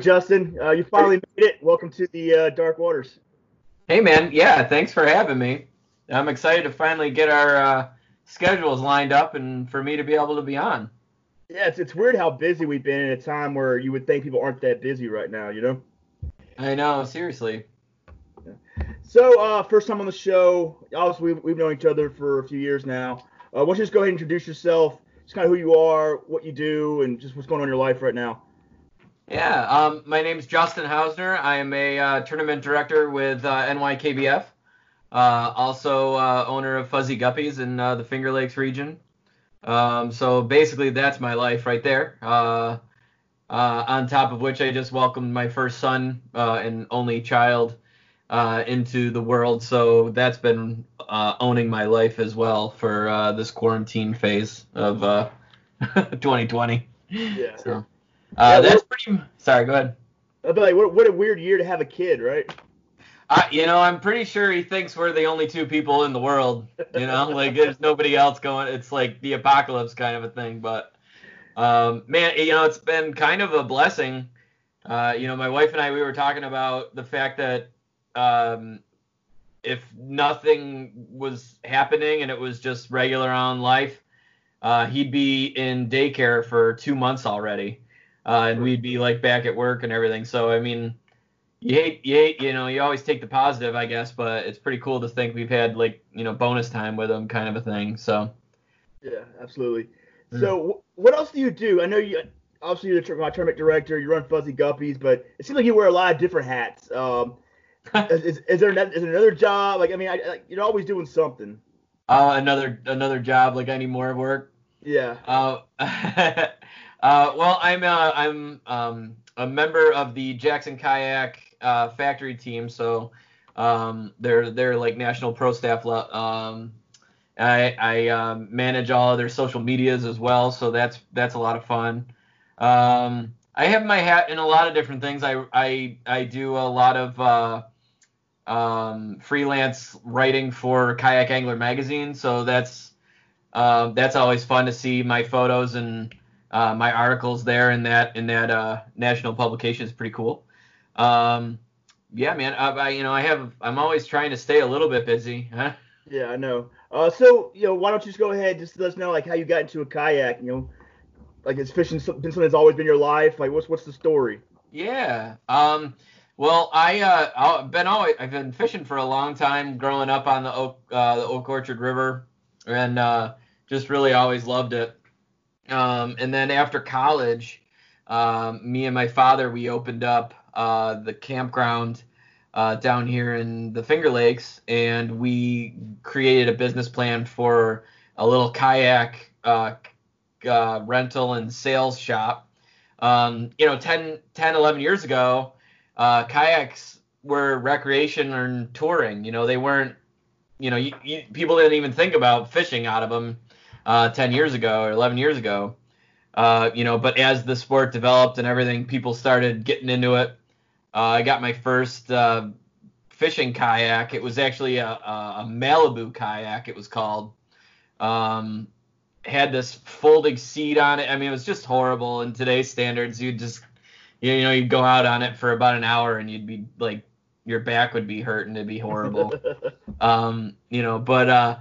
right, Justin, uh, you finally made it. Welcome to the uh, Dark Waters. Hey, man. Yeah, thanks for having me. I'm excited to finally get our uh, schedules lined up and for me to be able to be on. Yeah, it's, it's weird how busy we've been in a time where you would think people aren't that busy right now, you know? I know, seriously. So, uh, first time on the show. Obviously, we've, we've known each other for a few years now. Uh, why don't you just go ahead and introduce yourself, just kind of who you are, what you do, and just what's going on in your life right now? Yeah, um, my name's Justin Hausner. I am a uh, tournament director with uh, NYKBF. Uh, also uh, owner of Fuzzy Guppies in uh, the Finger Lakes region. Um, so basically, that's my life right there. Uh, on top of which, I just welcomed my first son and only child into the world. So that's been owning my life as well for this quarantine phase of 2020. Yeah. So, yeah, that's pretty. Sorry, go ahead. I'd be like, what, what a weird year to have a kid, right? Uh, you know, I'm pretty sure he thinks we're the only two people in the world. You know, like there's nobody else going. It's like the apocalypse kind of a thing. But um, man, you know, it's been kind of a blessing. Uh, you know, my wife and I, we were talking about the fact that um, if nothing was happening and it was just regular on life, uh, he'd be in daycare for two months already, uh, and we'd be like back at work and everything. So I mean you hate you hate you know you always take the positive I guess, but it's pretty cool to think we've had like you know bonus time with them kind of a thing. So yeah, absolutely. Mm. So what else do you do? I know you obviously you're my tournament director. You run Fuzzy Guppies, but it seems like you wear a lot of different hats. Um, is, is, is, there is there another job? Like I mean, I, I, you're always doing something. Uh, another another job. Like I need more work. Yeah. Uh, uh, well, I'm uh, I'm um, a member of the Jackson Kayak uh, factory team, so um, they're they're like national pro staff. Um, I, I um, manage all their social medias as well, so that's that's a lot of fun. Um, I have my hat in a lot of different things. I I, I do a lot of uh, um, freelance writing for Kayak Angler magazine, so that's that's always fun to see my photos and uh, my articles there in that in that uh, national publication is pretty cool. Um, yeah, man. I, I, you know, I have. I'm always trying to stay a little bit busy. Huh? Yeah, I know. Uh, so you know, why don't you just go ahead, just let us know like how you got into a kayak. You know, like is fishing been something that's always been your life? Like, what's what's the story? Yeah. Um. Well, I uh, I've been always I've been fishing for a long time, growing up on the Oak uh, the Oak Orchard River, and uh, just really always loved it. Um, and then after college, um, me and my father we opened up uh, the campground uh, down here in the Finger Lakes, and we created a business plan for a little kayak uh, uh rental and sales shop. Um, you know, 10, 10, 11 years ago, uh, kayaks were recreation and touring. You know, they weren't. You know, you, you, people didn't even think about fishing out of them uh, 10 years ago or 11 years ago. Uh, you know, but as the sport developed and everything, people started getting into it. Uh, I got my first uh, fishing kayak. It was actually a, a, Malibu kayak. It was called. Um, had this folding seat on it. I mean, it was just horrible. In today's standards, you'd just, you know, you'd go out on it for about an hour and you'd be like, your back would be hurting. It'd be horrible. um, you know, but uh,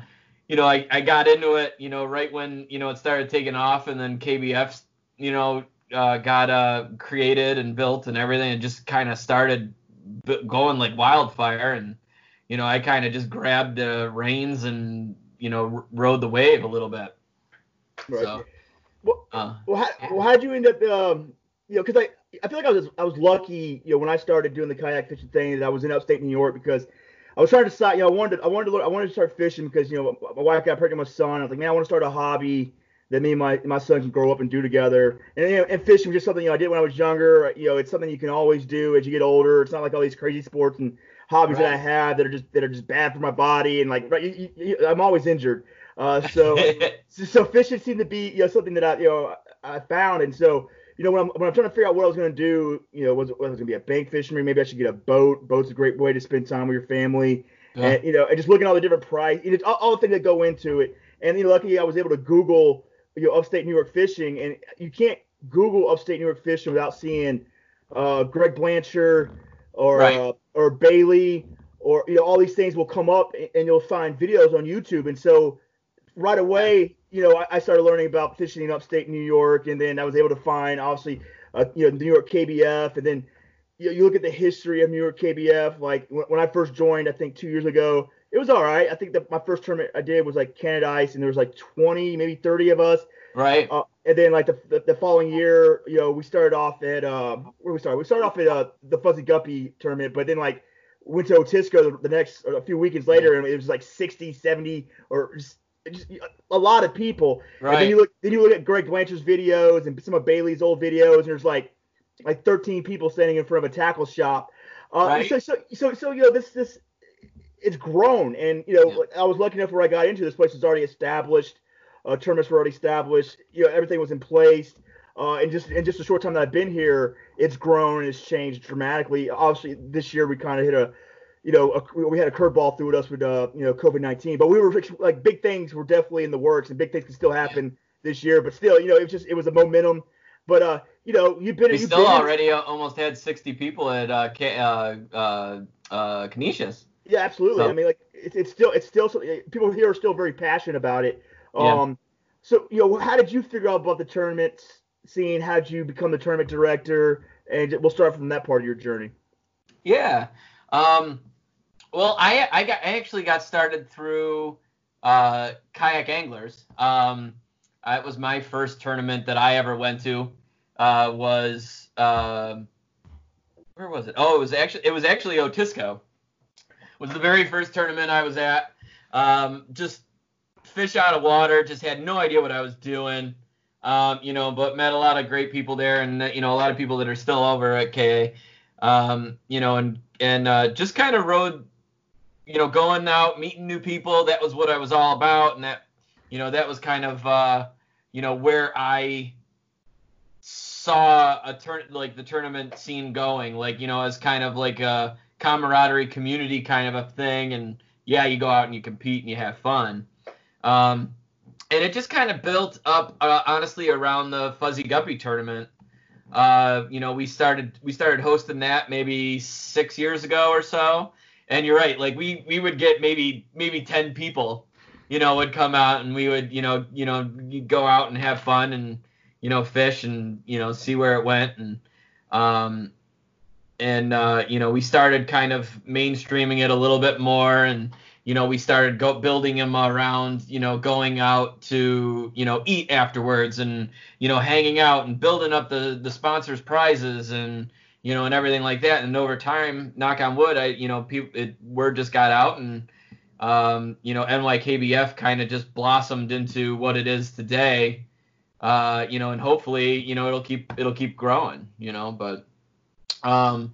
you know, I, I got into it, you know, right when, you know, it started taking off and then KBF, you know, uh, got uh, created and built and everything and just kind of started b- going like wildfire. And, you know, I kind of just grabbed the reins and, you know, r- rode the wave a little bit. Right. So, well, uh, well, how, well, how'd you end up, um, you know, because I, I feel like I was I was lucky, you know, when I started doing the kayak fishing thing that I was in upstate New York because – I was trying to decide, you know, I wanted to, I wanted to learn, I wanted to start fishing because, you know, my wife got pregnant with my son. I was like, man, I want to start a hobby that me and my, my son can grow up and do together. And, you know, and fishing was just something, you know, I did when I was younger. You know, it's something you can always do as you get older. It's not like all these crazy sports and hobbies right. that I have that are just, that are just bad for my body. And like, right, you, you, I'm always injured. Uh, so, so, so fishing seemed to be, you know, something that I, you know, I found. And so, you know, when I'm, when I'm trying to figure out what I was going to do, you know, was, was it going to be a bank fishery? Maybe I should get a boat. Boat's a great way to spend time with your family. Yeah. And you know, and just looking at all the different price, you know, all, all the things that go into it. And you know, luckily I was able to Google you know upstate New York fishing, and you can't Google upstate New York fishing without seeing uh, Greg Blanchard or right. uh, or Bailey or you know all these things will come up and you'll find videos on YouTube. And so right away, you know, I, started learning about fishing in upstate New York, and then I was able to find obviously, uh, you know, New York KBF, and then you, you look at the history of New York KBF. Like when, when I first joined, I think two years ago, it was all right. I think that my first tournament I did was like Canadice, and there was like 20, maybe 30 of us. Right. Uh, and then like the, the, the following year, you know, we started off at uh, where we started. We started off at uh, the Fuzzy Guppy tournament, but then like went to Otisco the, the next a few weekends later, and it was like 60, 70, or just, just a lot of people. Right. And then you look then you look at Greg Blanchard's videos and some of Bailey's old videos, and there's like like 13 people standing in front of a tackle shop. Uh, right. So so so so you know this this it's grown, and you know yeah. I was lucky enough where I got into this place was already established. Uh, tournaments were already established. You know everything was in place. Uh, and just in just a short time that I've been here, it's grown and it's changed dramatically. Obviously, this year we kind of hit a, you know, a, we had a curveball through at us with uh, you know, COVID nineteen. But we were like big things were definitely in the works, and big things can still happen yeah. this year. But still, you know, it was just it was a momentum. But uh, you know, you've been. We you've still been already in, almost had sixty people at uh, uh, uh, uh, Conesus. Yeah, absolutely. So. I mean, like it's, it's still it's still people here are still very passionate about it. Um, yeah. so you know, how did you figure out about the tournaments? seeing how'd you become the tournament director, and we'll start from that part of your journey. Yeah. Um, well, I I got I actually got started through uh, kayak anglers. Um, it was my first tournament that I ever went to. Uh, was uh, where was it? Oh, it was actually it was actually Otisco. Was the very first tournament I was at. Um, just fish out of water. Just had no idea what I was doing. Um, you know, but met a lot of great people there, and you know, a lot of people that are still over at KA. Um, you know, and and uh, just kind of rode, you know, going out, meeting new people. That was what I was all about, and that, you know, that was kind of, uh, you know, where I saw a turn like the tournament scene going, like you know, as kind of like a camaraderie community kind of a thing, and yeah, you go out and you compete and you have fun. Um, and it just kind of built up uh, honestly around the fuzzy guppy tournament uh, you know we started we started hosting that maybe six years ago or so and you're right like we we would get maybe maybe 10 people you know would come out and we would you know you know go out and have fun and you know fish and you know see where it went and um and uh, you know we started kind of mainstreaming it a little bit more and you know, we started go, building him around, you know, going out to, you know, eat afterwards and, you know, hanging out and building up the, the sponsors prizes and, you know, and everything like that. And over time, knock on wood, I, you know, people, it, word just got out and, um, you know, NYKBF kind of just blossomed into what it is today. Uh, you know, and hopefully, you know, it'll keep, it'll keep growing, you know, but, um,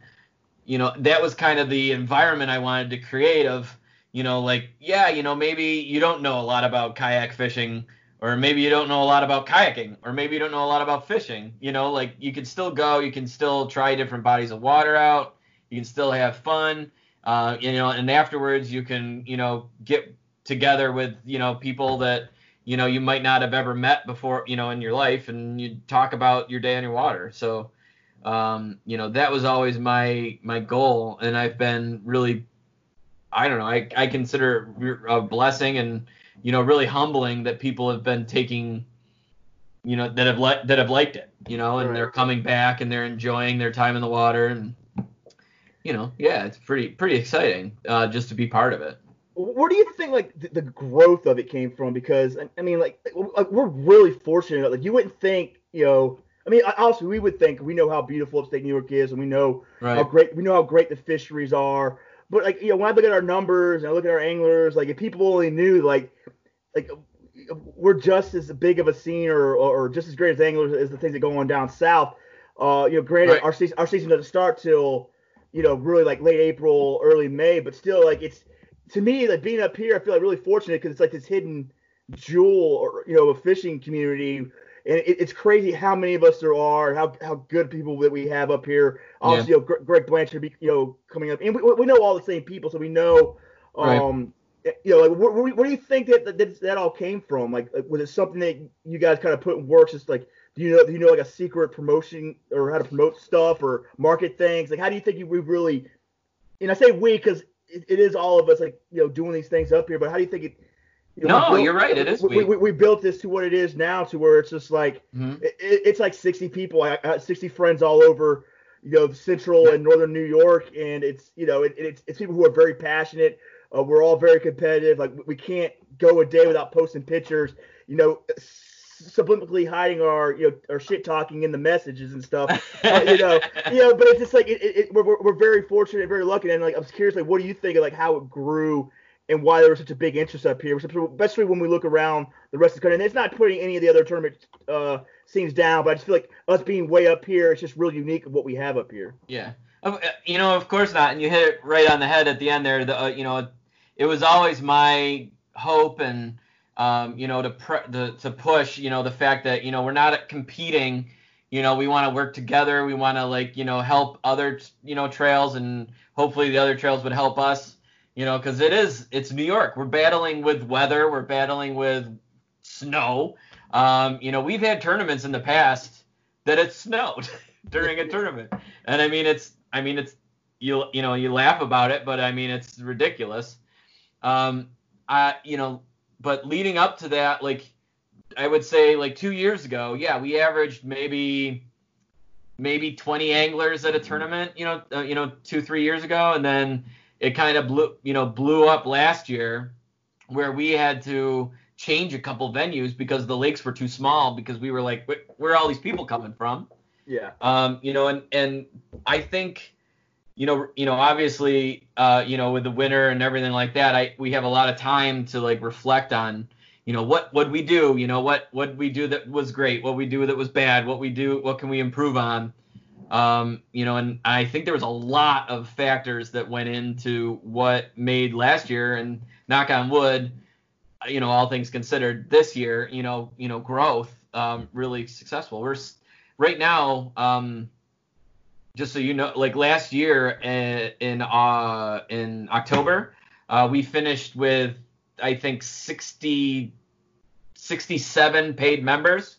you know, that was kind of the environment I wanted to create of, you know, like, yeah, you know, maybe you don't know a lot about kayak fishing, or maybe you don't know a lot about kayaking, or maybe you don't know a lot about fishing. You know, like you can still go, you can still try different bodies of water out, you can still have fun, uh, you know, and afterwards you can, you know, get together with, you know, people that, you know, you might not have ever met before, you know, in your life, and you talk about your day on your water. So, um, you know, that was always my my goal, and I've been really I don't know. I, I consider a blessing and you know really humbling that people have been taking you know that have let that have liked it you know and right. they're coming back and they're enjoying their time in the water and you know yeah it's pretty pretty exciting uh, just to be part of it where do you think like the, the growth of it came from because i mean like we're really fortunate like you wouldn't think you know I mean, also we would think we know how beautiful upstate New York is, and we know right. how great we know how great the fisheries are but like you know when I look at our numbers and I look at our anglers, like if people only knew like like we're just as big of a scene or, or, just as great as anglers as the things that go on down south. Uh, you know, granted right. our season our season doesn't start till you know really like late April, early May, but still like it's to me like being up here, I feel like really fortunate because it's like this hidden jewel or you know a fishing community and it, it's crazy how many of us there are, how how good people that we have up here. Obviously, yeah. you know, Greg Blanchard, you know, coming up, and we, we know all the same people, so we know. Um, right. You know, like, where, where, do you think that, that that all came from? Like, was it something that you guys kind of put in works, just like do you know do you know like a secret promotion or how to promote stuff or market things? Like how do you think we really? And I say we because it, it is all of us like you know doing these things up here. But how do you think it? You know, no, built, you're right. It is. We, we, we, built this to what it is now, to where it's just like mm-hmm. it, it's like 60 people, I got 60 friends all over, you know, central and northern New York, and it's you know, it, it's it's people who are very passionate. Uh, we're all very competitive. Like we can't go a day without posting pictures. You know, subliminally hiding our you know our shit talking in the messages and stuff. uh, you know, you know, but it's just like it, it, we're we're very fortunate, very lucky, and like I'm curious, like what do you think of like how it grew? And why there was such a big interest up here, especially when we look around the rest of the country. And it's not putting any of the other tournament uh, scenes down, but I just feel like us being way up here, it's just real unique of what we have up here. Yeah, uh, you know, of course not. And you hit it right on the head at the end there. The uh, you know, it was always my hope and um, you know, to, the, to push, you know, the fact that, you know, we're not competing, you know, we want to work together. We want to like, you know, help other, you know, trails and hopefully the other trails would help us, you know, cause it is, it's New York. We're battling with weather. We're battling with snow. Um, you know, we've had tournaments in the past that it snowed during a tournament. And I mean, it's, I mean, it's, you, you know, you laugh about it, but I mean, it's ridiculous. Um, I, you know, but leading up to that, like I would say, like two years ago, yeah, we averaged maybe maybe 20 anglers at a tournament, you know, uh, you know, two three years ago, and then it kind of blew, you know, blew up last year, where we had to change a couple venues because the lakes were too small because we were like, where are all these people coming from? Yeah. Um, you know, and and I think you know, you know, obviously, uh, you know, with the winter and everything like that, I we have a lot of time to like reflect on, you know, what what we do, you know, what what we do that was great, what we do that was bad, what we do, what can we improve on, um, you know, and I think there was a lot of factors that went into what made last year, and knock on wood, you know, all things considered, this year, you know, you know, growth, um, really successful. We're right now. Um, just so you know, like last year in in, uh, in October, uh, we finished with I think 60, 67 paid members.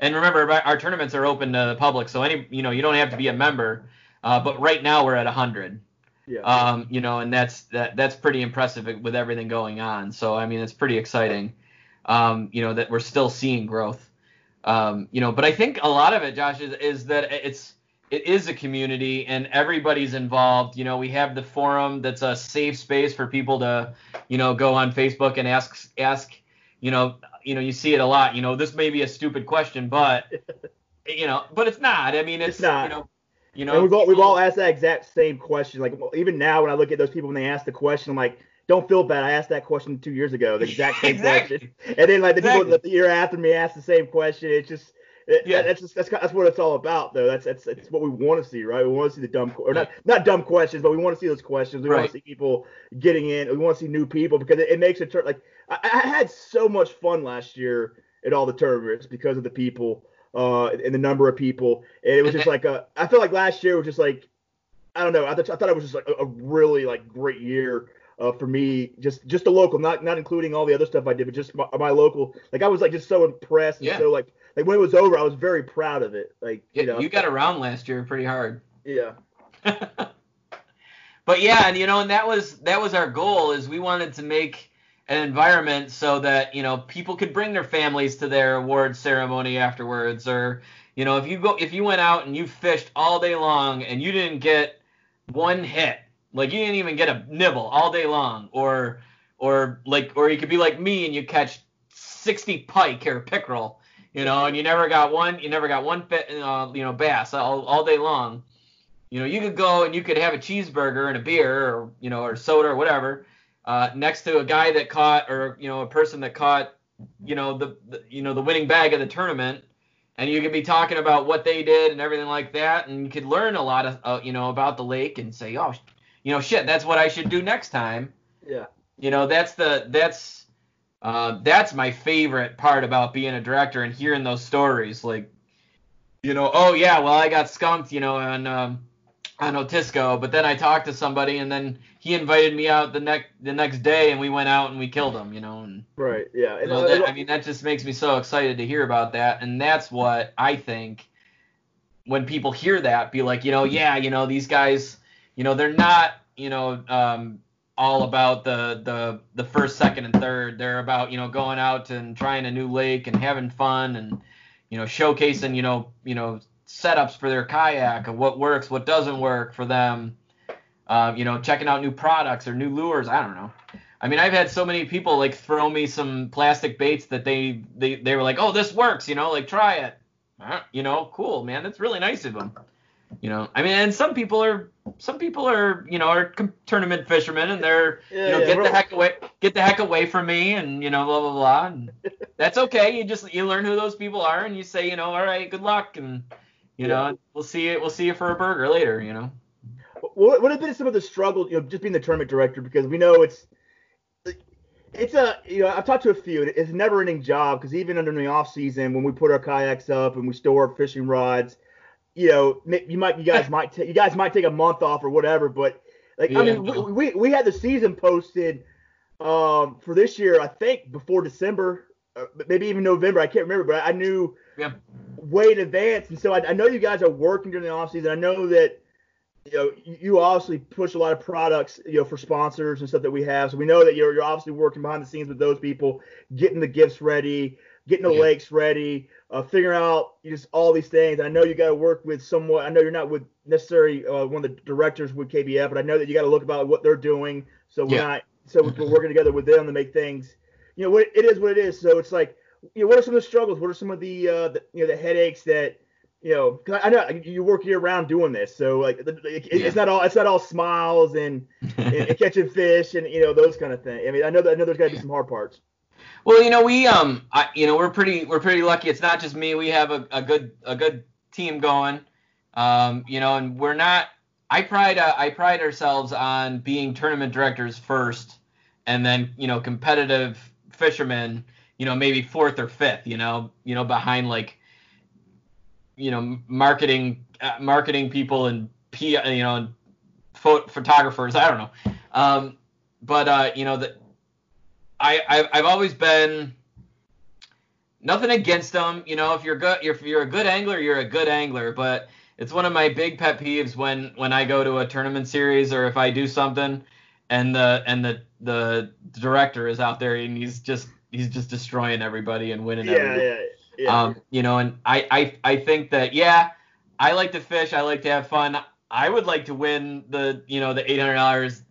And remember, our tournaments are open to the public, so any you know you don't have to be a member. Uh, but right now we're at 100. Yeah. Um, you know, and that's that that's pretty impressive with everything going on. So I mean, it's pretty exciting. Um, you know that we're still seeing growth. Um, you know, but I think a lot of it, Josh, is is that it's it is a community and everybody's involved. You know, we have the forum that's a safe space for people to, you know, go on Facebook and ask ask, you know, you know, you see it a lot. You know, this may be a stupid question, but you know, but it's not. I mean, it's, it's not. you know, you know, and we've all we've all asked that exact same question. Like even now, when I look at those people when they ask the question, I'm like, don't feel bad. I asked that question two years ago, the exact same exactly. question. And then like the exactly. people the year after me asked the same question. It's just yeah, that's just, that's that's what it's all about, though. That's that's that's what we want to see, right? We want to see the dumb or not not dumb questions, but we want to see those questions. We right. want to see people getting in. We want to see new people because it, it makes it turn like I, I, had so much fun last year at all the tournaments because of the people uh and the number of people. And it was just like a I feel like last year was just like I don't know. I, th- I thought it was just like a, a really like great year uh, for me, just just the local, not not including all the other stuff I did, but just my, my local. Like I was like just so impressed and yeah. so like like when it was over, I was very proud of it. Like you know, you got around last year pretty hard. Yeah. but yeah, and you know, and that was that was our goal is we wanted to make an environment so that you know people could bring their families to their award ceremony afterwards, or you know, if you go if you went out and you fished all day long and you didn't get one hit, like you didn't even get a nibble all day long, or or like or you could be like me and you catch 60 pike or pickerel you know, and you never got one, you never got one, uh, you know, bass all, all day long. You know, you could go and you could have a cheeseburger and a beer, or you know, or soda or whatever, uh, next to a guy that caught, or you know, a person that caught, you know, the, the you know the winning bag of the tournament, and you could be talking about what they did and everything like that, and you could learn a lot of, uh, you know, about the lake and say, oh, you know, shit, that's what I should do next time. Yeah. You know, that's the that's uh, that's my favorite part about being a director and hearing those stories. Like, you know, oh yeah, well I got skunked, you know, on um, on Otisco, but then I talked to somebody, and then he invited me out the next the next day, and we went out and we killed him, you know. And, right. Yeah. And, you know, that, I mean, that just makes me so excited to hear about that, and that's what I think when people hear that, be like, you know, yeah, you know, these guys, you know, they're not, you know, um, all about the the the first, second, and third. They're about, you know, going out and trying a new lake and having fun and, you know, showcasing, you know, you know setups for their kayak of what works, what doesn't work for them. Um, you know, checking out new products or new lures. I don't know. I mean, I've had so many people like throw me some plastic baits that they they they were like, oh, this works. You know, like try it. You know, cool, man. That's really nice of them. You know, I mean, and some people are some people are you know are tournament fishermen and they're yeah, you know yeah, get the heck away get the heck away from me and you know blah blah blah. And that's okay. You just you learn who those people are and you say you know all right, good luck and you yeah. know, we'll see it. We'll see you for a burger later. You know. What, what have been some of the struggles? You know, just being the tournament director because we know it's it's a you know I've talked to a few. It's a never-ending job because even under the off season when we put our kayaks up and we store our fishing rods, you know you might you guys might take you guys might take a month off or whatever. But like yeah, I mean we, we we had the season posted um for this year I think before December, uh, maybe even November. I can't remember, but I knew yeah. way in advance. And so I, I, know you guys are working during the off season. I know that you know you obviously push a lot of products you know for sponsors and stuff that we have. So we know that you're you're obviously working behind the scenes with those people, getting the gifts ready, getting the yeah. lakes ready, uh, figuring out just all these things. I know you got to work with someone. I know you're not with necessarily uh, one of the directors with KBF, but I know that you got to look about what they're doing. So we're yeah. not so we're working together with them to make things. You know, it is what it is. So it's like you know, what are some of the struggles? What are some of the, uh, the you know the headaches that you know? Cause I know you work year round doing this, so like it, yeah. it's not all it's not all smiles and, and, catching fish and you know those kind of things. I mean, I know that I know there's got to be some hard parts. Well, you know, we um, I, you know, we're pretty we're pretty lucky. It's not just me. We have a, a good a good team going. Um, you know, and we're not. I pride uh, I pride ourselves on being tournament directors first, and then you know competitive fishermen you know, maybe fourth or fifth, you know, you know, behind like, you know, marketing, uh, marketing people and P, you know, and photographers. I don't know. Um, but uh, you know that I I've, I've always been nothing against them. You know, if you're good, if you're a good angler, you're a good angler. But it's one of my big pet peeves when when I go to a tournament series or if I do something and the and the the director is out there and he's just he's just destroying everybody and winning yeah, everybody. Yeah, yeah. Um, you know, and I, I I think that yeah, I like to fish. I like to have fun. I would like to win the you know the eight hundred dollars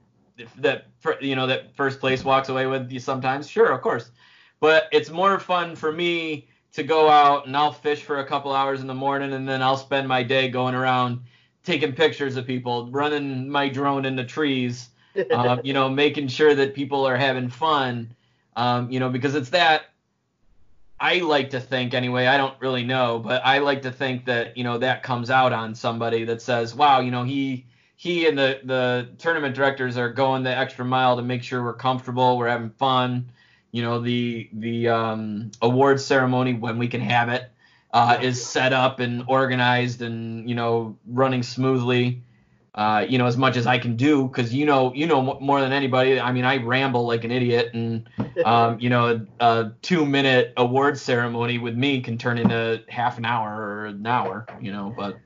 that you know that first place walks away with you sometimes. Sure, of course, but it's more fun for me to go out and I'll fish for a couple hours in the morning and then I'll spend my day going around taking pictures of people, running my drone into trees, uh, you know, making sure that people are having fun. Um, you know, because it's that I like to think anyway, I don't really know, but I like to think that, you know, that comes out on somebody that says, wow, you know, he he and the the tournament directors are going the extra mile to make sure we're comfortable, we're having fun. You know, the the um, awards ceremony when we can have it uh, is set up and organized and you know running smoothly uh, you know, as much as I can do, because you know, you know more than anybody. I mean, I ramble like an idiot, and um, you know, a, a two-minute award ceremony with me can turn into half an hour or an hour, you know. But,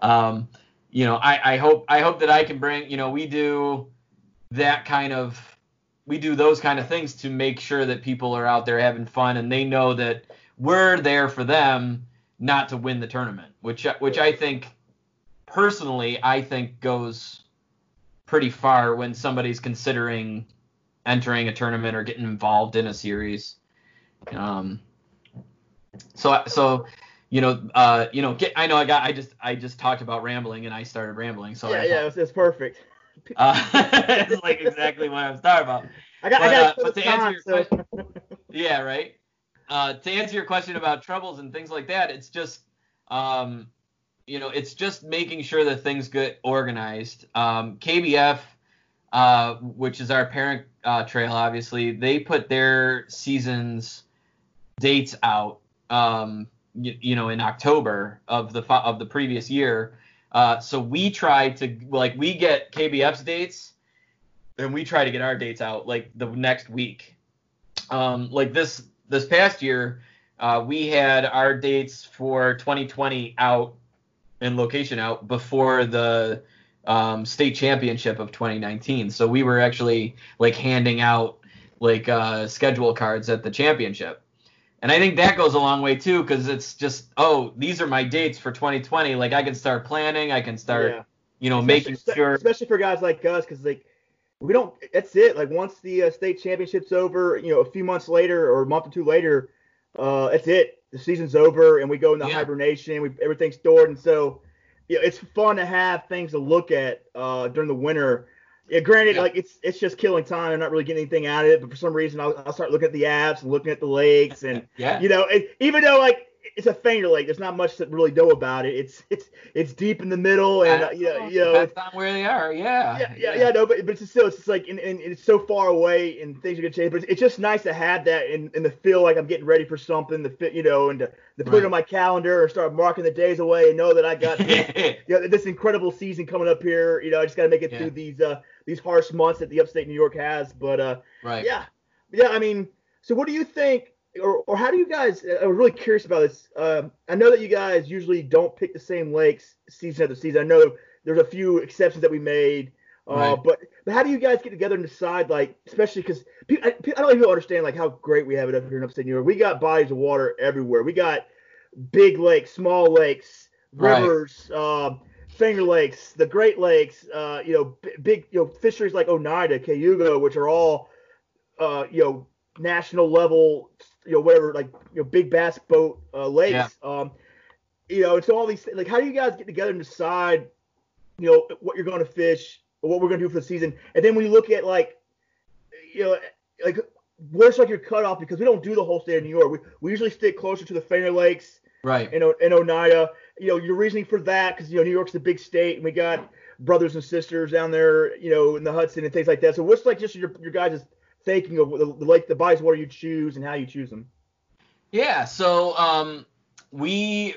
um, you know, I, I hope I hope that I can bring, you know, we do that kind of, we do those kind of things to make sure that people are out there having fun, and they know that we're there for them, not to win the tournament, which which I think personally, I think goes pretty far when somebody's considering entering a tournament or getting involved in a series. Um, so so you know uh, you know get, I know I got I just I just talked about rambling and I started rambling. So yeah yeah it's, it's perfect. Uh, it's like exactly what I was talking about. I got but, I got uh, but to answer your so. question, yeah right. Uh, to answer your question about troubles and things like that, it's just um, you know, it's just making sure that things get organized. Um, KBF, uh, which is our parent uh, trail, obviously, they put their seasons dates out, um, you, you, know, in October of the of the previous year. Uh, so we try to like we get KBF's dates, and we try to get our dates out like the next week. Um, like this this past year, uh, we had our dates for 2020 out and location out before the um, state championship of 2019. So we were actually like handing out like uh, schedule cards at the championship. And I think that goes a long way too, because it's just, oh, these are my dates for 2020. Like I can start planning, I can start, yeah. you know, especially, making sure. Especially for guys like us, because like we don't. That's it. Like once the uh, state championship's over, you know, a few months later or a month or two later, uh, that's it. The season's over, and we go into yeah. hibernation. We everything's stored, and so yeah, it's fun to have things to look at uh, during the winter. Yeah, granted, yeah. like it's it's just killing time. I'm not really getting anything out of it, but for some reason, I'll, I'll start looking at the apps and looking at the lakes, and yeah, you know, and even though like it's a Finger Lake. There's not much to really know about it. It's it's it's deep in the middle, and uh, you know, you know depends on where they are. Yeah. Yeah, yeah, yeah. No, but but it's still it's just like and, and it's so far away, and things are gonna change. But it's, it's just nice to have that and and the feel like I'm getting ready for something. The fit, you know, and to, to put right. it on my calendar or start marking the days away and know that I got this, you know, this incredible season coming up here. You know, I just got to make it yeah. through these uh these harsh months that the upstate New York has. But uh, right. Yeah, yeah. I mean, so what do you think? or, or how do you guys? I'm really curious about this. Um, I know that you guys usually don't pick the same lakes season after season. I know there's a few exceptions that we made, uh, right. but but how do you guys get together and decide? Like, especially because I, I don't even understand like how great we have it up here in upstate New York. We got bodies of water everywhere. We got big lakes, small lakes, rivers. Right. Um, Finger Lakes, the Great Lakes, uh, you know, b- big, you know, fisheries like Oneida, Cayuga, which are all, uh, you know, national level you know whatever like you know big bass boat uh, lakes. Yeah. Um, you know, it's all these like how do you guys get together and decide, you know, what you're going to fish or what we're going to do for the season, and then when you look at like, you know, like where's like your cutoff because we don't do the whole state of New York. We, we usually stick closer to the Finger Lakes, right? And in Oneida, you know, your reasoning for that because you know New York's a big state and we got brothers and sisters down there, you know, in the Hudson and things like that. So what's like just your your guys' thinking of the, like the bodies water you choose and how you choose them? Yeah, so um, we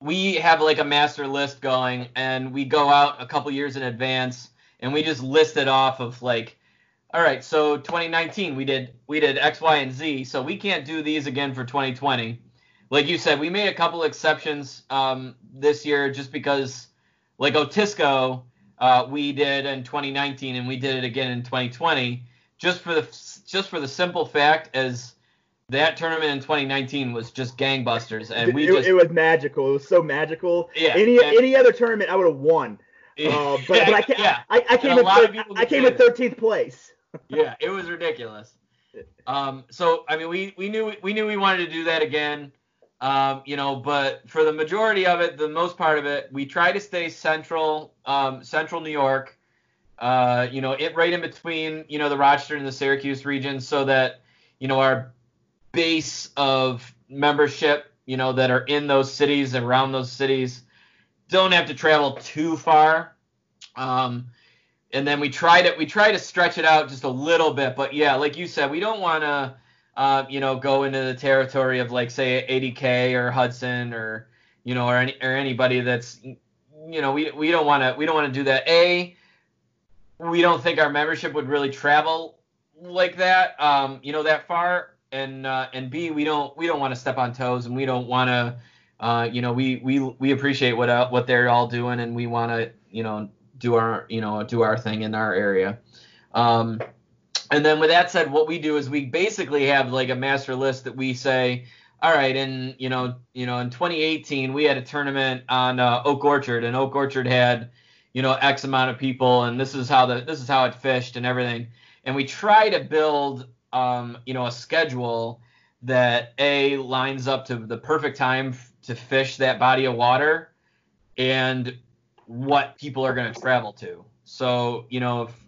we have like a master list going, and we go out a couple years in advance, and we just list it off of like, all right, so 2019 we did we did X, Y, and Z, so we can't do these again for 2020. Like you said, we made a couple exceptions um, this year just because, like Otisco, uh, we did in 2019, and we did it again in 2020 just for the just for the simple fact as that tournament in 2019 was just gangbusters, and we it, just it was magical. It was so magical. Yeah. Any and, any other tournament, I would have won. Uh, but, but I, can't, yeah. I, I came in thir- I came in 13th place. yeah, it was ridiculous. Um, so I mean, we we knew we knew we wanted to do that again. Um, you know, but for the majority of it, the most part of it, we try to stay central, um, central New York. Uh, you know, it right in between, you know, the Rochester and the Syracuse region, so that you know our base of membership, you know, that are in those cities and around those cities, don't have to travel too far. Um, and then we try to we try to stretch it out just a little bit, but yeah, like you said, we don't want to, uh, you know, go into the territory of like say ADK or Hudson or you know or any or anybody that's you know we we don't want to we don't want to do that. A we don't think our membership would really travel like that, um, you know, that far. And uh, and B, we don't we don't want to step on toes, and we don't want to, uh, you know, we we we appreciate what uh, what they're all doing, and we want to, you know, do our you know do our thing in our area. Um, and then with that said, what we do is we basically have like a master list that we say, all right, and you know, you know, in 2018 we had a tournament on uh, Oak Orchard, and Oak Orchard had you know x amount of people and this is how the this is how it fished and everything. And we try to build um, you know a schedule that a lines up to the perfect time to fish that body of water and what people are going to travel to. So you know if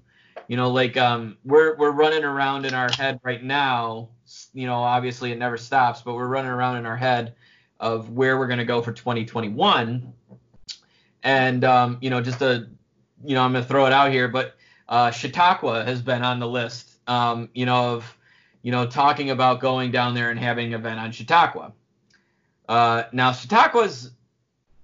you know like um we're we're running around in our head right now you know obviously it never stops but we're running around in our head of where we're going to go for 2021 and um, you know, just a you know, I'm gonna throw it out here, but uh, Chautauqua has been on the list. Um, you know, of you know, talking about going down there and having an event on Chautauqua. Uh, now Chautauqua's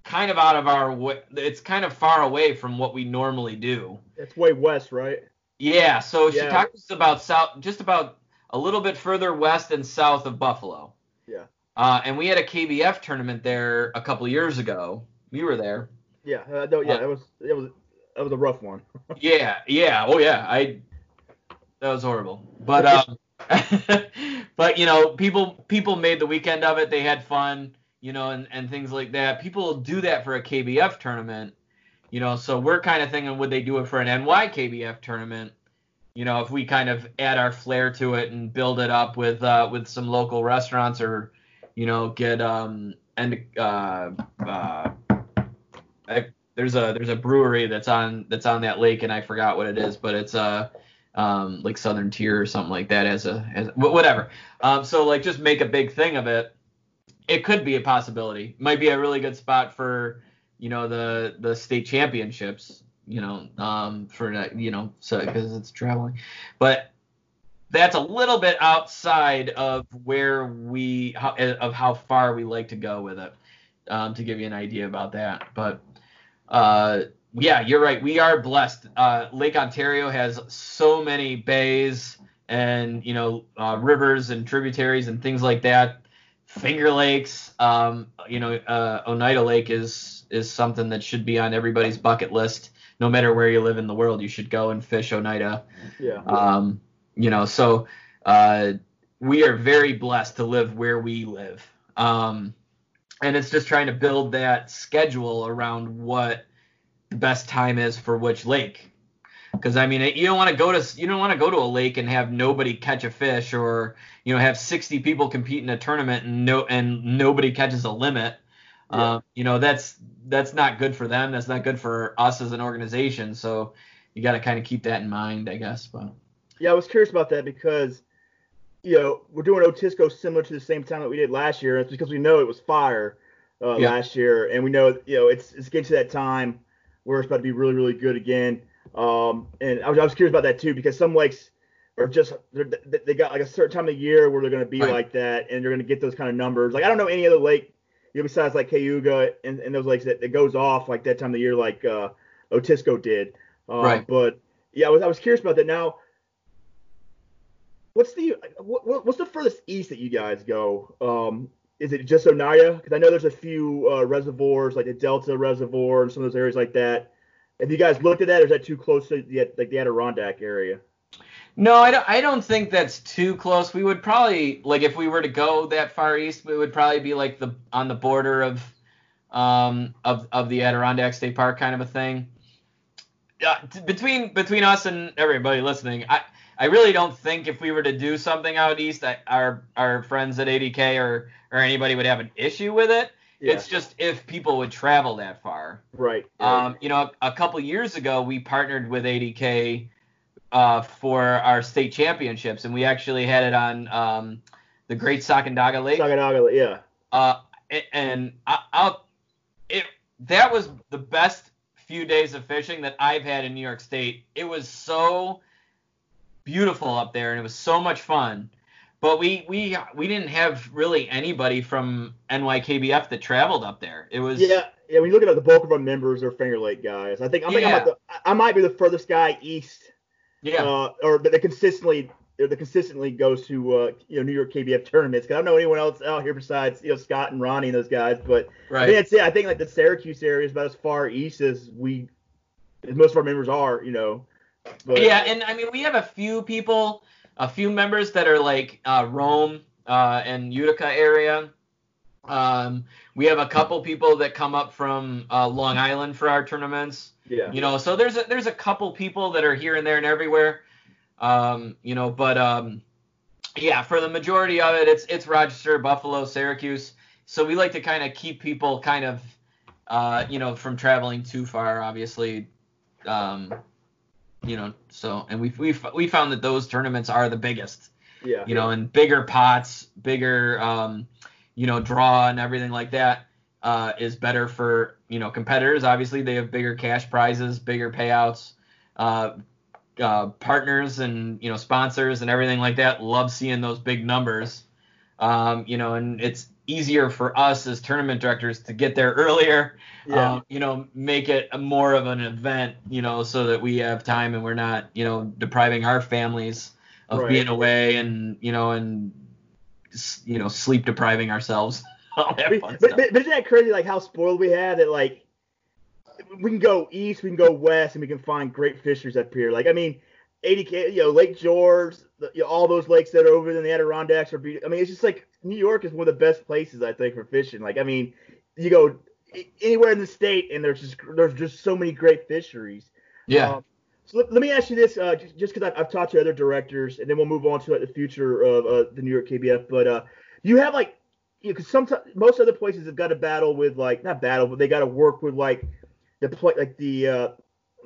kind of out of our way. It's kind of far away from what we normally do. It's way west, right? Yeah. So yeah. Chautauqua's about south, just about a little bit further west and south of Buffalo. Yeah. Uh, and we had a KBF tournament there a couple years ago. We were there. Yeah. Uh, no, yeah. Uh, it was it was that was a rough one. yeah. Yeah. Oh yeah. I. That was horrible. But um. but you know, people people made the weekend of it. They had fun, you know, and and things like that. People do that for a KBF tournament, you know. So we're kind of thinking, would they do it for an NY KBF tournament? You know, if we kind of add our flair to it and build it up with uh, with some local restaurants or, you know, get um and uh, uh I, there's a there's a brewery that's on that's on that lake and I forgot what it is, but it's uh um, like Southern Tier or something like that as a as whatever. Um, so like just make a big thing of it. It could be a possibility. Might be a really good spot for you know the the state championships. You know, um, for you know so because it's traveling, but that's a little bit outside of where we how, of how far we like to go with it. Um, to give you an idea about that, but uh, yeah, you're right. We are blessed. Uh, Lake Ontario has so many bays and you know uh, rivers and tributaries and things like that. Finger Lakes, um, you know, uh, Oneida Lake is is something that should be on everybody's bucket list. No matter where you live in the world, you should go and fish Oneida. Yeah. Um, you know, so uh, we are very blessed to live where we live. Um, and it's just trying to build that schedule around what the best time is for which lake. Because I mean, you don't want to go to you don't want to go to a lake and have nobody catch a fish, or you know, have 60 people compete in a tournament and no and nobody catches a limit. Yeah. Um, you know, that's that's not good for them. That's not good for us as an organization. So you got to kind of keep that in mind, I guess. But yeah, I was curious about that because you know we're doing Otisco similar to the same time that we did last year. It's because we know it was fire uh, yeah. last year, and we know you know it's it's getting to that time where it's about to be really, really good again. Um, and I was, I was curious about that too because some lakes are just they got like a certain time of year where they're going to be right. like that and they're going to get those kind of numbers. Like I don't know any other lake, you know, besides like Cayuga and, and those lakes that, that goes off like that time of the year like uh, Otisco did. Uh, right. But yeah, I was I was curious about that. Now, what's the what, what's the furthest east that you guys go? Um, is it just Oneida? Because I know there's a few uh, reservoirs like the Delta Reservoir and some of those areas like that. Have you guys looked at that, or is that too close to the like the Adirondack area? No, I don't. I don't think that's too close. We would probably like if we were to go that far east, we would probably be like the on the border of um of of the Adirondack State Park kind of a thing. Uh, between between us and everybody listening, I I really don't think if we were to do something out east, that our our friends at ADK or or anybody would have an issue with it. Yeah. It's just if people would travel that far. Right. Um, you know, a, a couple years ago, we partnered with ADK uh, for our state championships, and we actually had it on um, the Great Sacandaga Lake. Sacandaga Lake, yeah. Uh, and I, I'll, it that was the best few days of fishing that I've had in New York State. It was so beautiful up there, and it was so much fun. But we we we didn't have really anybody from NYKBF that traveled up there. It was yeah yeah. When you look at the bulk of our members are Finger Lake guys. I think I think yeah. the, I might be the furthest guy east. Yeah. Uh, or that consistently that consistently goes to uh, you know New York KBF tournaments. Cause I don't know anyone else out here besides you know Scott and Ronnie and those guys. But right. I think that's it. I think like the Syracuse area is about as far east as we as most of our members are. You know. But, yeah, and I mean we have a few people, a few members that are like uh, Rome uh, and Utica area. Um, we have a couple people that come up from uh, Long Island for our tournaments. Yeah. You know, so there's a, there's a couple people that are here and there and everywhere. Um, you know, but um, yeah, for the majority of it, it's it's Rochester, Buffalo, Syracuse. So we like to kind of keep people kind of, uh, you know, from traveling too far. Obviously, um, you know, so and we we we found that those tournaments are the biggest. Yeah. You know, and bigger pots, bigger um, you know, draw and everything like that uh, is better for you know competitors. Obviously, they have bigger cash prizes, bigger payouts. Uh, uh, partners and you know sponsors and everything like that love seeing those big numbers. Um, you know, and it's easier for us as tournament directors to get there earlier. Yeah. Um, you know, make it more of an event, you know, so that we have time and we're not, you know, depriving our families of right. being away and, you know, and you know, sleep depriving ourselves. but, but, but, isn't that crazy? Like how spoiled we have that like we can go east, we can go west, and we can find great fishers up here. Like I mean, ADK, you know, Lake George, the, you know, all those lakes that are over in the Adirondacks are beautiful. I mean, it's just like New York is one of the best places I think for fishing. Like I mean, you go anywhere in the state, and there's just there's just so many great fisheries. Yeah. Um, so let, let, me ask you this, uh, just because I've, I've, talked to other directors, and then we'll move on to like, the future of uh, the New York KBF. But uh, you have like, you because sometimes most other places have got to battle with like not battle, but they got to work with like the play like the uh,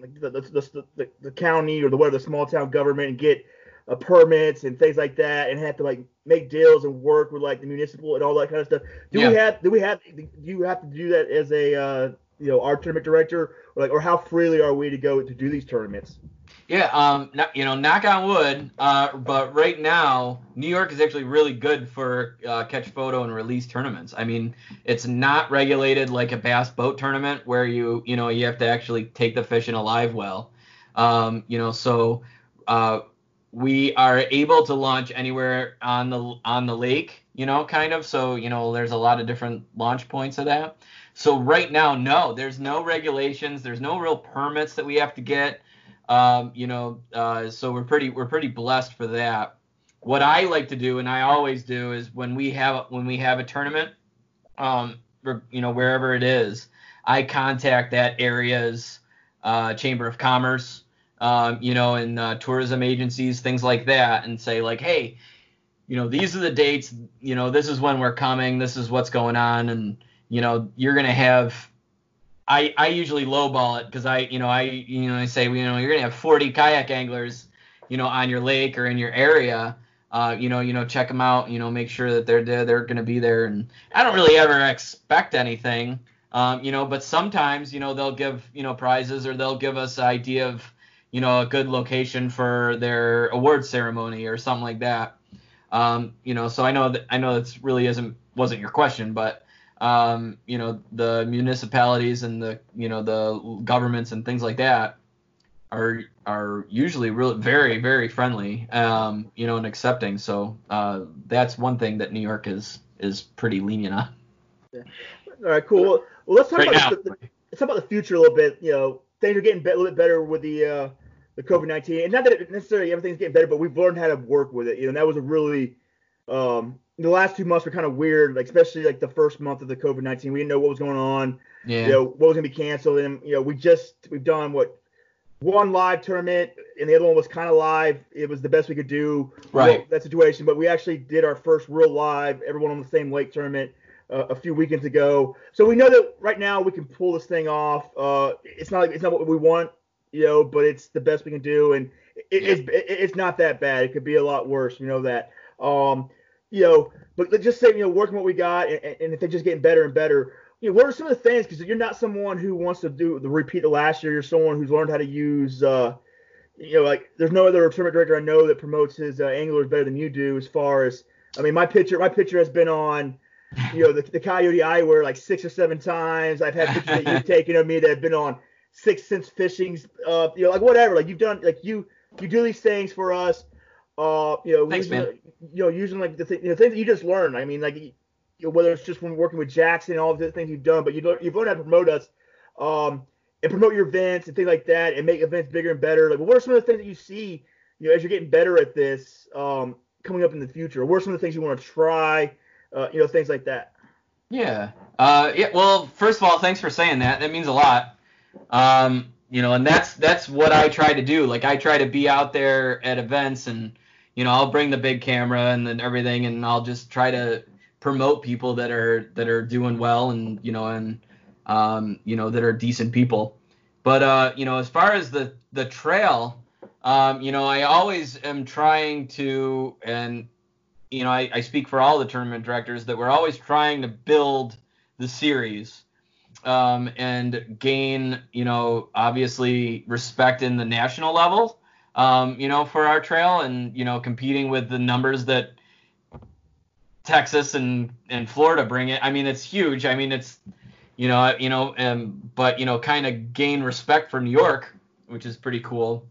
like the, the, the, the, the county or the whatever the small town government and get uh, permits and things like that, and have to like make deals and work with like the municipal and all that kind of stuff. Do yeah. we have do we have do you have to do that as a uh, you know our tournament director, or like or how freely are we to go to do these tournaments? Yeah, um, you know, knock on wood. Uh, but right now, New York is actually really good for uh, catch photo and release tournaments. I mean, it's not regulated like a bass boat tournament where you, you know, you have to actually take the fish in a live well. Um, you know, so uh, we are able to launch anywhere on the on the lake. You know, kind of. So you know, there's a lot of different launch points of that. So right now, no, there's no regulations. There's no real permits that we have to get. Um, you know, uh, so we're pretty we're pretty blessed for that. What I like to do, and I always do, is when we have when we have a tournament, um, you know, wherever it is, I contact that area's uh, chamber of commerce, um, you know, and uh, tourism agencies, things like that, and say like, hey, you know, these are the dates, you know, this is when we're coming, this is what's going on, and you know, you're gonna have I, I usually lowball it because I you know I you know I say you know you're gonna have 40 kayak anglers you know on your lake or in your area uh, you know you know check them out you know make sure that they're there they're gonna be there and I don't really ever expect anything um, you know but sometimes you know they'll give you know prizes or they'll give us idea of you know a good location for their award ceremony or something like that um, you know so I know that I know that really isn't wasn't your question but um, you know, the municipalities and the, you know, the governments and things like that are are usually really very very friendly, um, you know, and accepting. So uh, that's one thing that New York is is pretty lenient on. Yeah. All right, cool. Well, let's talk right about the, the, let's talk about the future a little bit. You know, things are getting a little bit better with the uh, the COVID nineteen, and not that necessarily everything's getting better, but we've learned how to work with it. You know, that was a really um, the last two months were kind of weird, like especially like the first month of the COVID nineteen. We didn't know what was going on. Yeah. You know, what was gonna be canceled, and you know, we just we've done what one live tournament, and the other one was kind of live. It was the best we could do. Right. that situation, but we actually did our first real live, everyone on the same lake tournament. Uh, a few weekends ago, so we know that right now we can pull this thing off. Uh, it's not like it's not what we want, you know, but it's the best we can do, and it, yeah. it's it, it's not that bad. It could be a lot worse, you know that. Um, you know, but let's just say, you know, working what we got, and, and if they're just getting better and better, you know, what are some of the things? Because you're not someone who wants to do the repeat of last year. You're someone who's learned how to use, uh, you know, like there's no other tournament director I know that promotes his uh, anglers better than you do. As far as, I mean, my picture, my picture has been on, you know, the, the Coyote Eyewear like six or seven times. I've had pictures that you've taken of me that have been on 6th Sense Fishing's, uh, you know, like whatever. Like you've done, like you, you do these things for us uh, you know, Thanks, Justin, man. you know, using like the, th- know, things that you just learned. I mean, like, you know, whether it's just from working with Jackson and all the things you've done, but you learn, you've learned how to promote us, um, and promote your events and things like that, and make events bigger and better. Like, what are some of the things that you see, you know, as you're getting better at this, um, coming up in the future? What are some of the things you want to try, uh, you know, things like that? Yeah. Uh, yeah. Well, first of all, thanks for saying that. That means a lot. Um, you know, and that's that's what I try to do. Like I try to be out there at events and you know, I'll bring the big camera and then everything, and I'll just try to promote people that are that are doing well and you know and um, you know that are decent people. But uh, you know, as far as the the trail, um, you know, I always am trying to, and you know, I, I speak for all the tournament directors that we're always trying to build the series um, and gain, you know, obviously respect in the national level um, you know, for our trail and, you know, competing with the numbers that Texas and and Florida bring it. I mean, it's huge. I mean, it's you know, you know, um, but you know, kind of gain respect for New York, which is pretty cool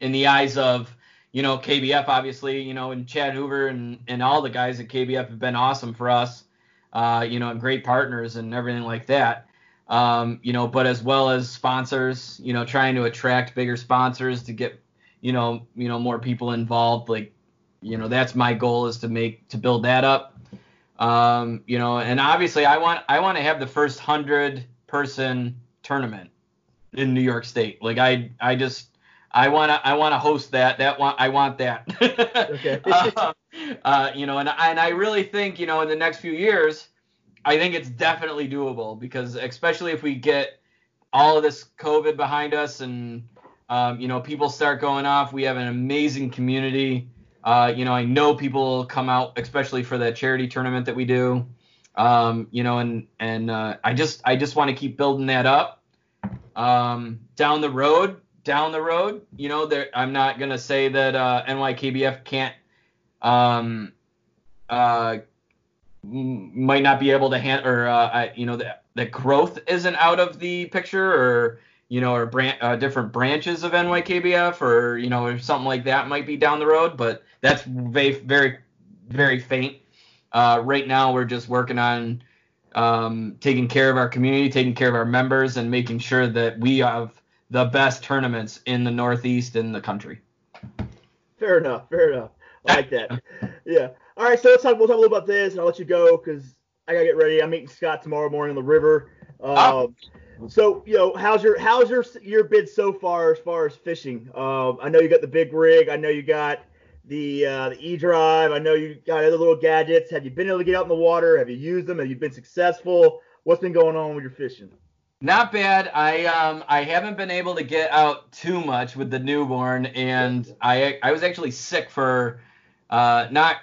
in the eyes of you know KBF, obviously, you know, and Chad Hoover and and all the guys at KBF have been awesome for us, uh, you know, and great partners and everything like that. Um, you know, but as well as sponsors, you know, trying to attract bigger sponsors to get, you know, you know, more people involved. Like, you know, that's my goal is to make to build that up. Um, you know, and obviously I want I want to have the first hundred person tournament in New York State. Like I I just I want to I want to host that. That want I want that. okay. uh, uh, you know, and and I really think you know in the next few years, I think it's definitely doable because especially if we get all of this COVID behind us and um, you know people start going off, we have an amazing community. Uh, you know, I know people come out, especially for the charity tournament that we do. Um, you know, and and uh, I just I just want to keep building that up. Um, down the road, down the road, you know, there I'm not gonna say that uh, NYKBF can't um, uh, might not be able to hand or uh, I, you know the the growth isn't out of the picture or you know or bran- uh, different branches of NYKBF or you know or something like that might be down the road, but that's very very very faint. Uh, right now we're just working on um, taking care of our community, taking care of our members, and making sure that we have the best tournaments in the Northeast in the country. Fair enough. Fair enough. I like that. yeah. All right. So let's talk. We'll talk a little about this, and I'll let you go because I gotta get ready. I'm meeting Scott tomorrow morning on the river. oh. So you know, how's your how's your your bid so far as far as fishing? Um, I know you got the big rig. I know you got the uh, the E drive. I know you got other little gadgets. Have you been able to get out in the water? Have you used them? Have you been successful? What's been going on with your fishing? Not bad. I um I haven't been able to get out too much with the newborn, and I I was actually sick for uh not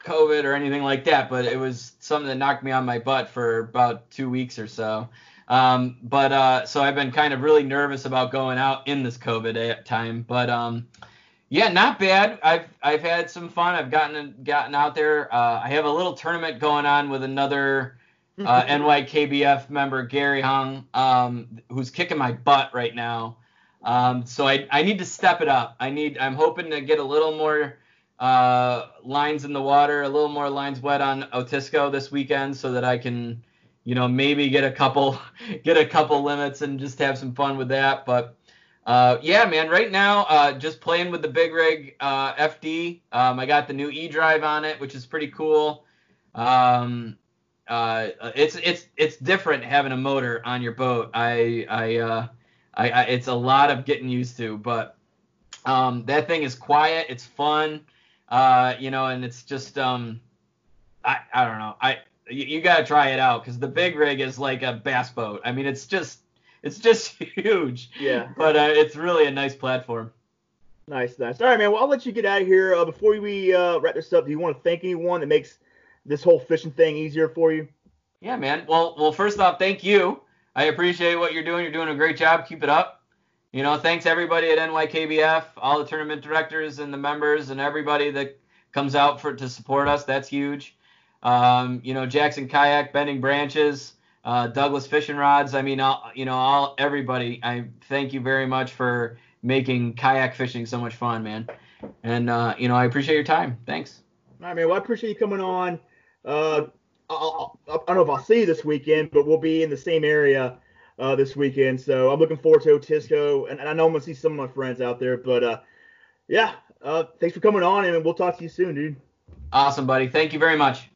COVID or anything like that, but it was something that knocked me on my butt for about two weeks or so. Um, but uh, so I've been kind of really nervous about going out in this COVID time. But um, yeah, not bad. I've I've had some fun. I've gotten gotten out there. Uh, I have a little tournament going on with another uh, NYKBF member Gary Hung, um, who's kicking my butt right now. Um, so I I need to step it up. I need I'm hoping to get a little more uh, lines in the water, a little more lines wet on Otisco this weekend, so that I can you know maybe get a couple get a couple limits and just have some fun with that. But uh, yeah, man, right now, uh, just playing with the big rig uh, FD. Um, I got the new E drive on it, which is pretty cool. Um, uh, it's it's it's different having a motor on your boat. I I, uh, I, I it's a lot of getting used to, but um, that thing is quiet. It's fun, uh, you know, and it's just um, I I don't know. I you, you gotta try it out because the big rig is like a bass boat. I mean, it's just it's just huge. Yeah. But uh, it's really a nice platform. Nice, nice. All right, man. Well, I'll let you get out of here. Uh, before we uh, wrap this up, do you want to thank anyone that makes this whole fishing thing easier for you? Yeah, man. Well, well, first off, thank you. I appreciate what you're doing. You're doing a great job. Keep it up. You know, thanks everybody at NYKBF, all the tournament directors and the members and everybody that comes out for to support us. That's huge. Um, you know, Jackson Kayak, Bending Branches, uh, Douglas Fishing Rods. I mean, all, you know, all everybody. I thank you very much for making kayak fishing so much fun, man. And uh, you know, I appreciate your time. Thanks. All right, man. Well, I appreciate you coming on. Uh, I'll, I'll, I do not know if I'll see you this weekend, but we'll be in the same area uh, this weekend. So I'm looking forward to Otisco, and, and I know I'm gonna see some of my friends out there. But uh, yeah, uh, thanks for coming on, and we'll talk to you soon, dude. Awesome, buddy. Thank you very much.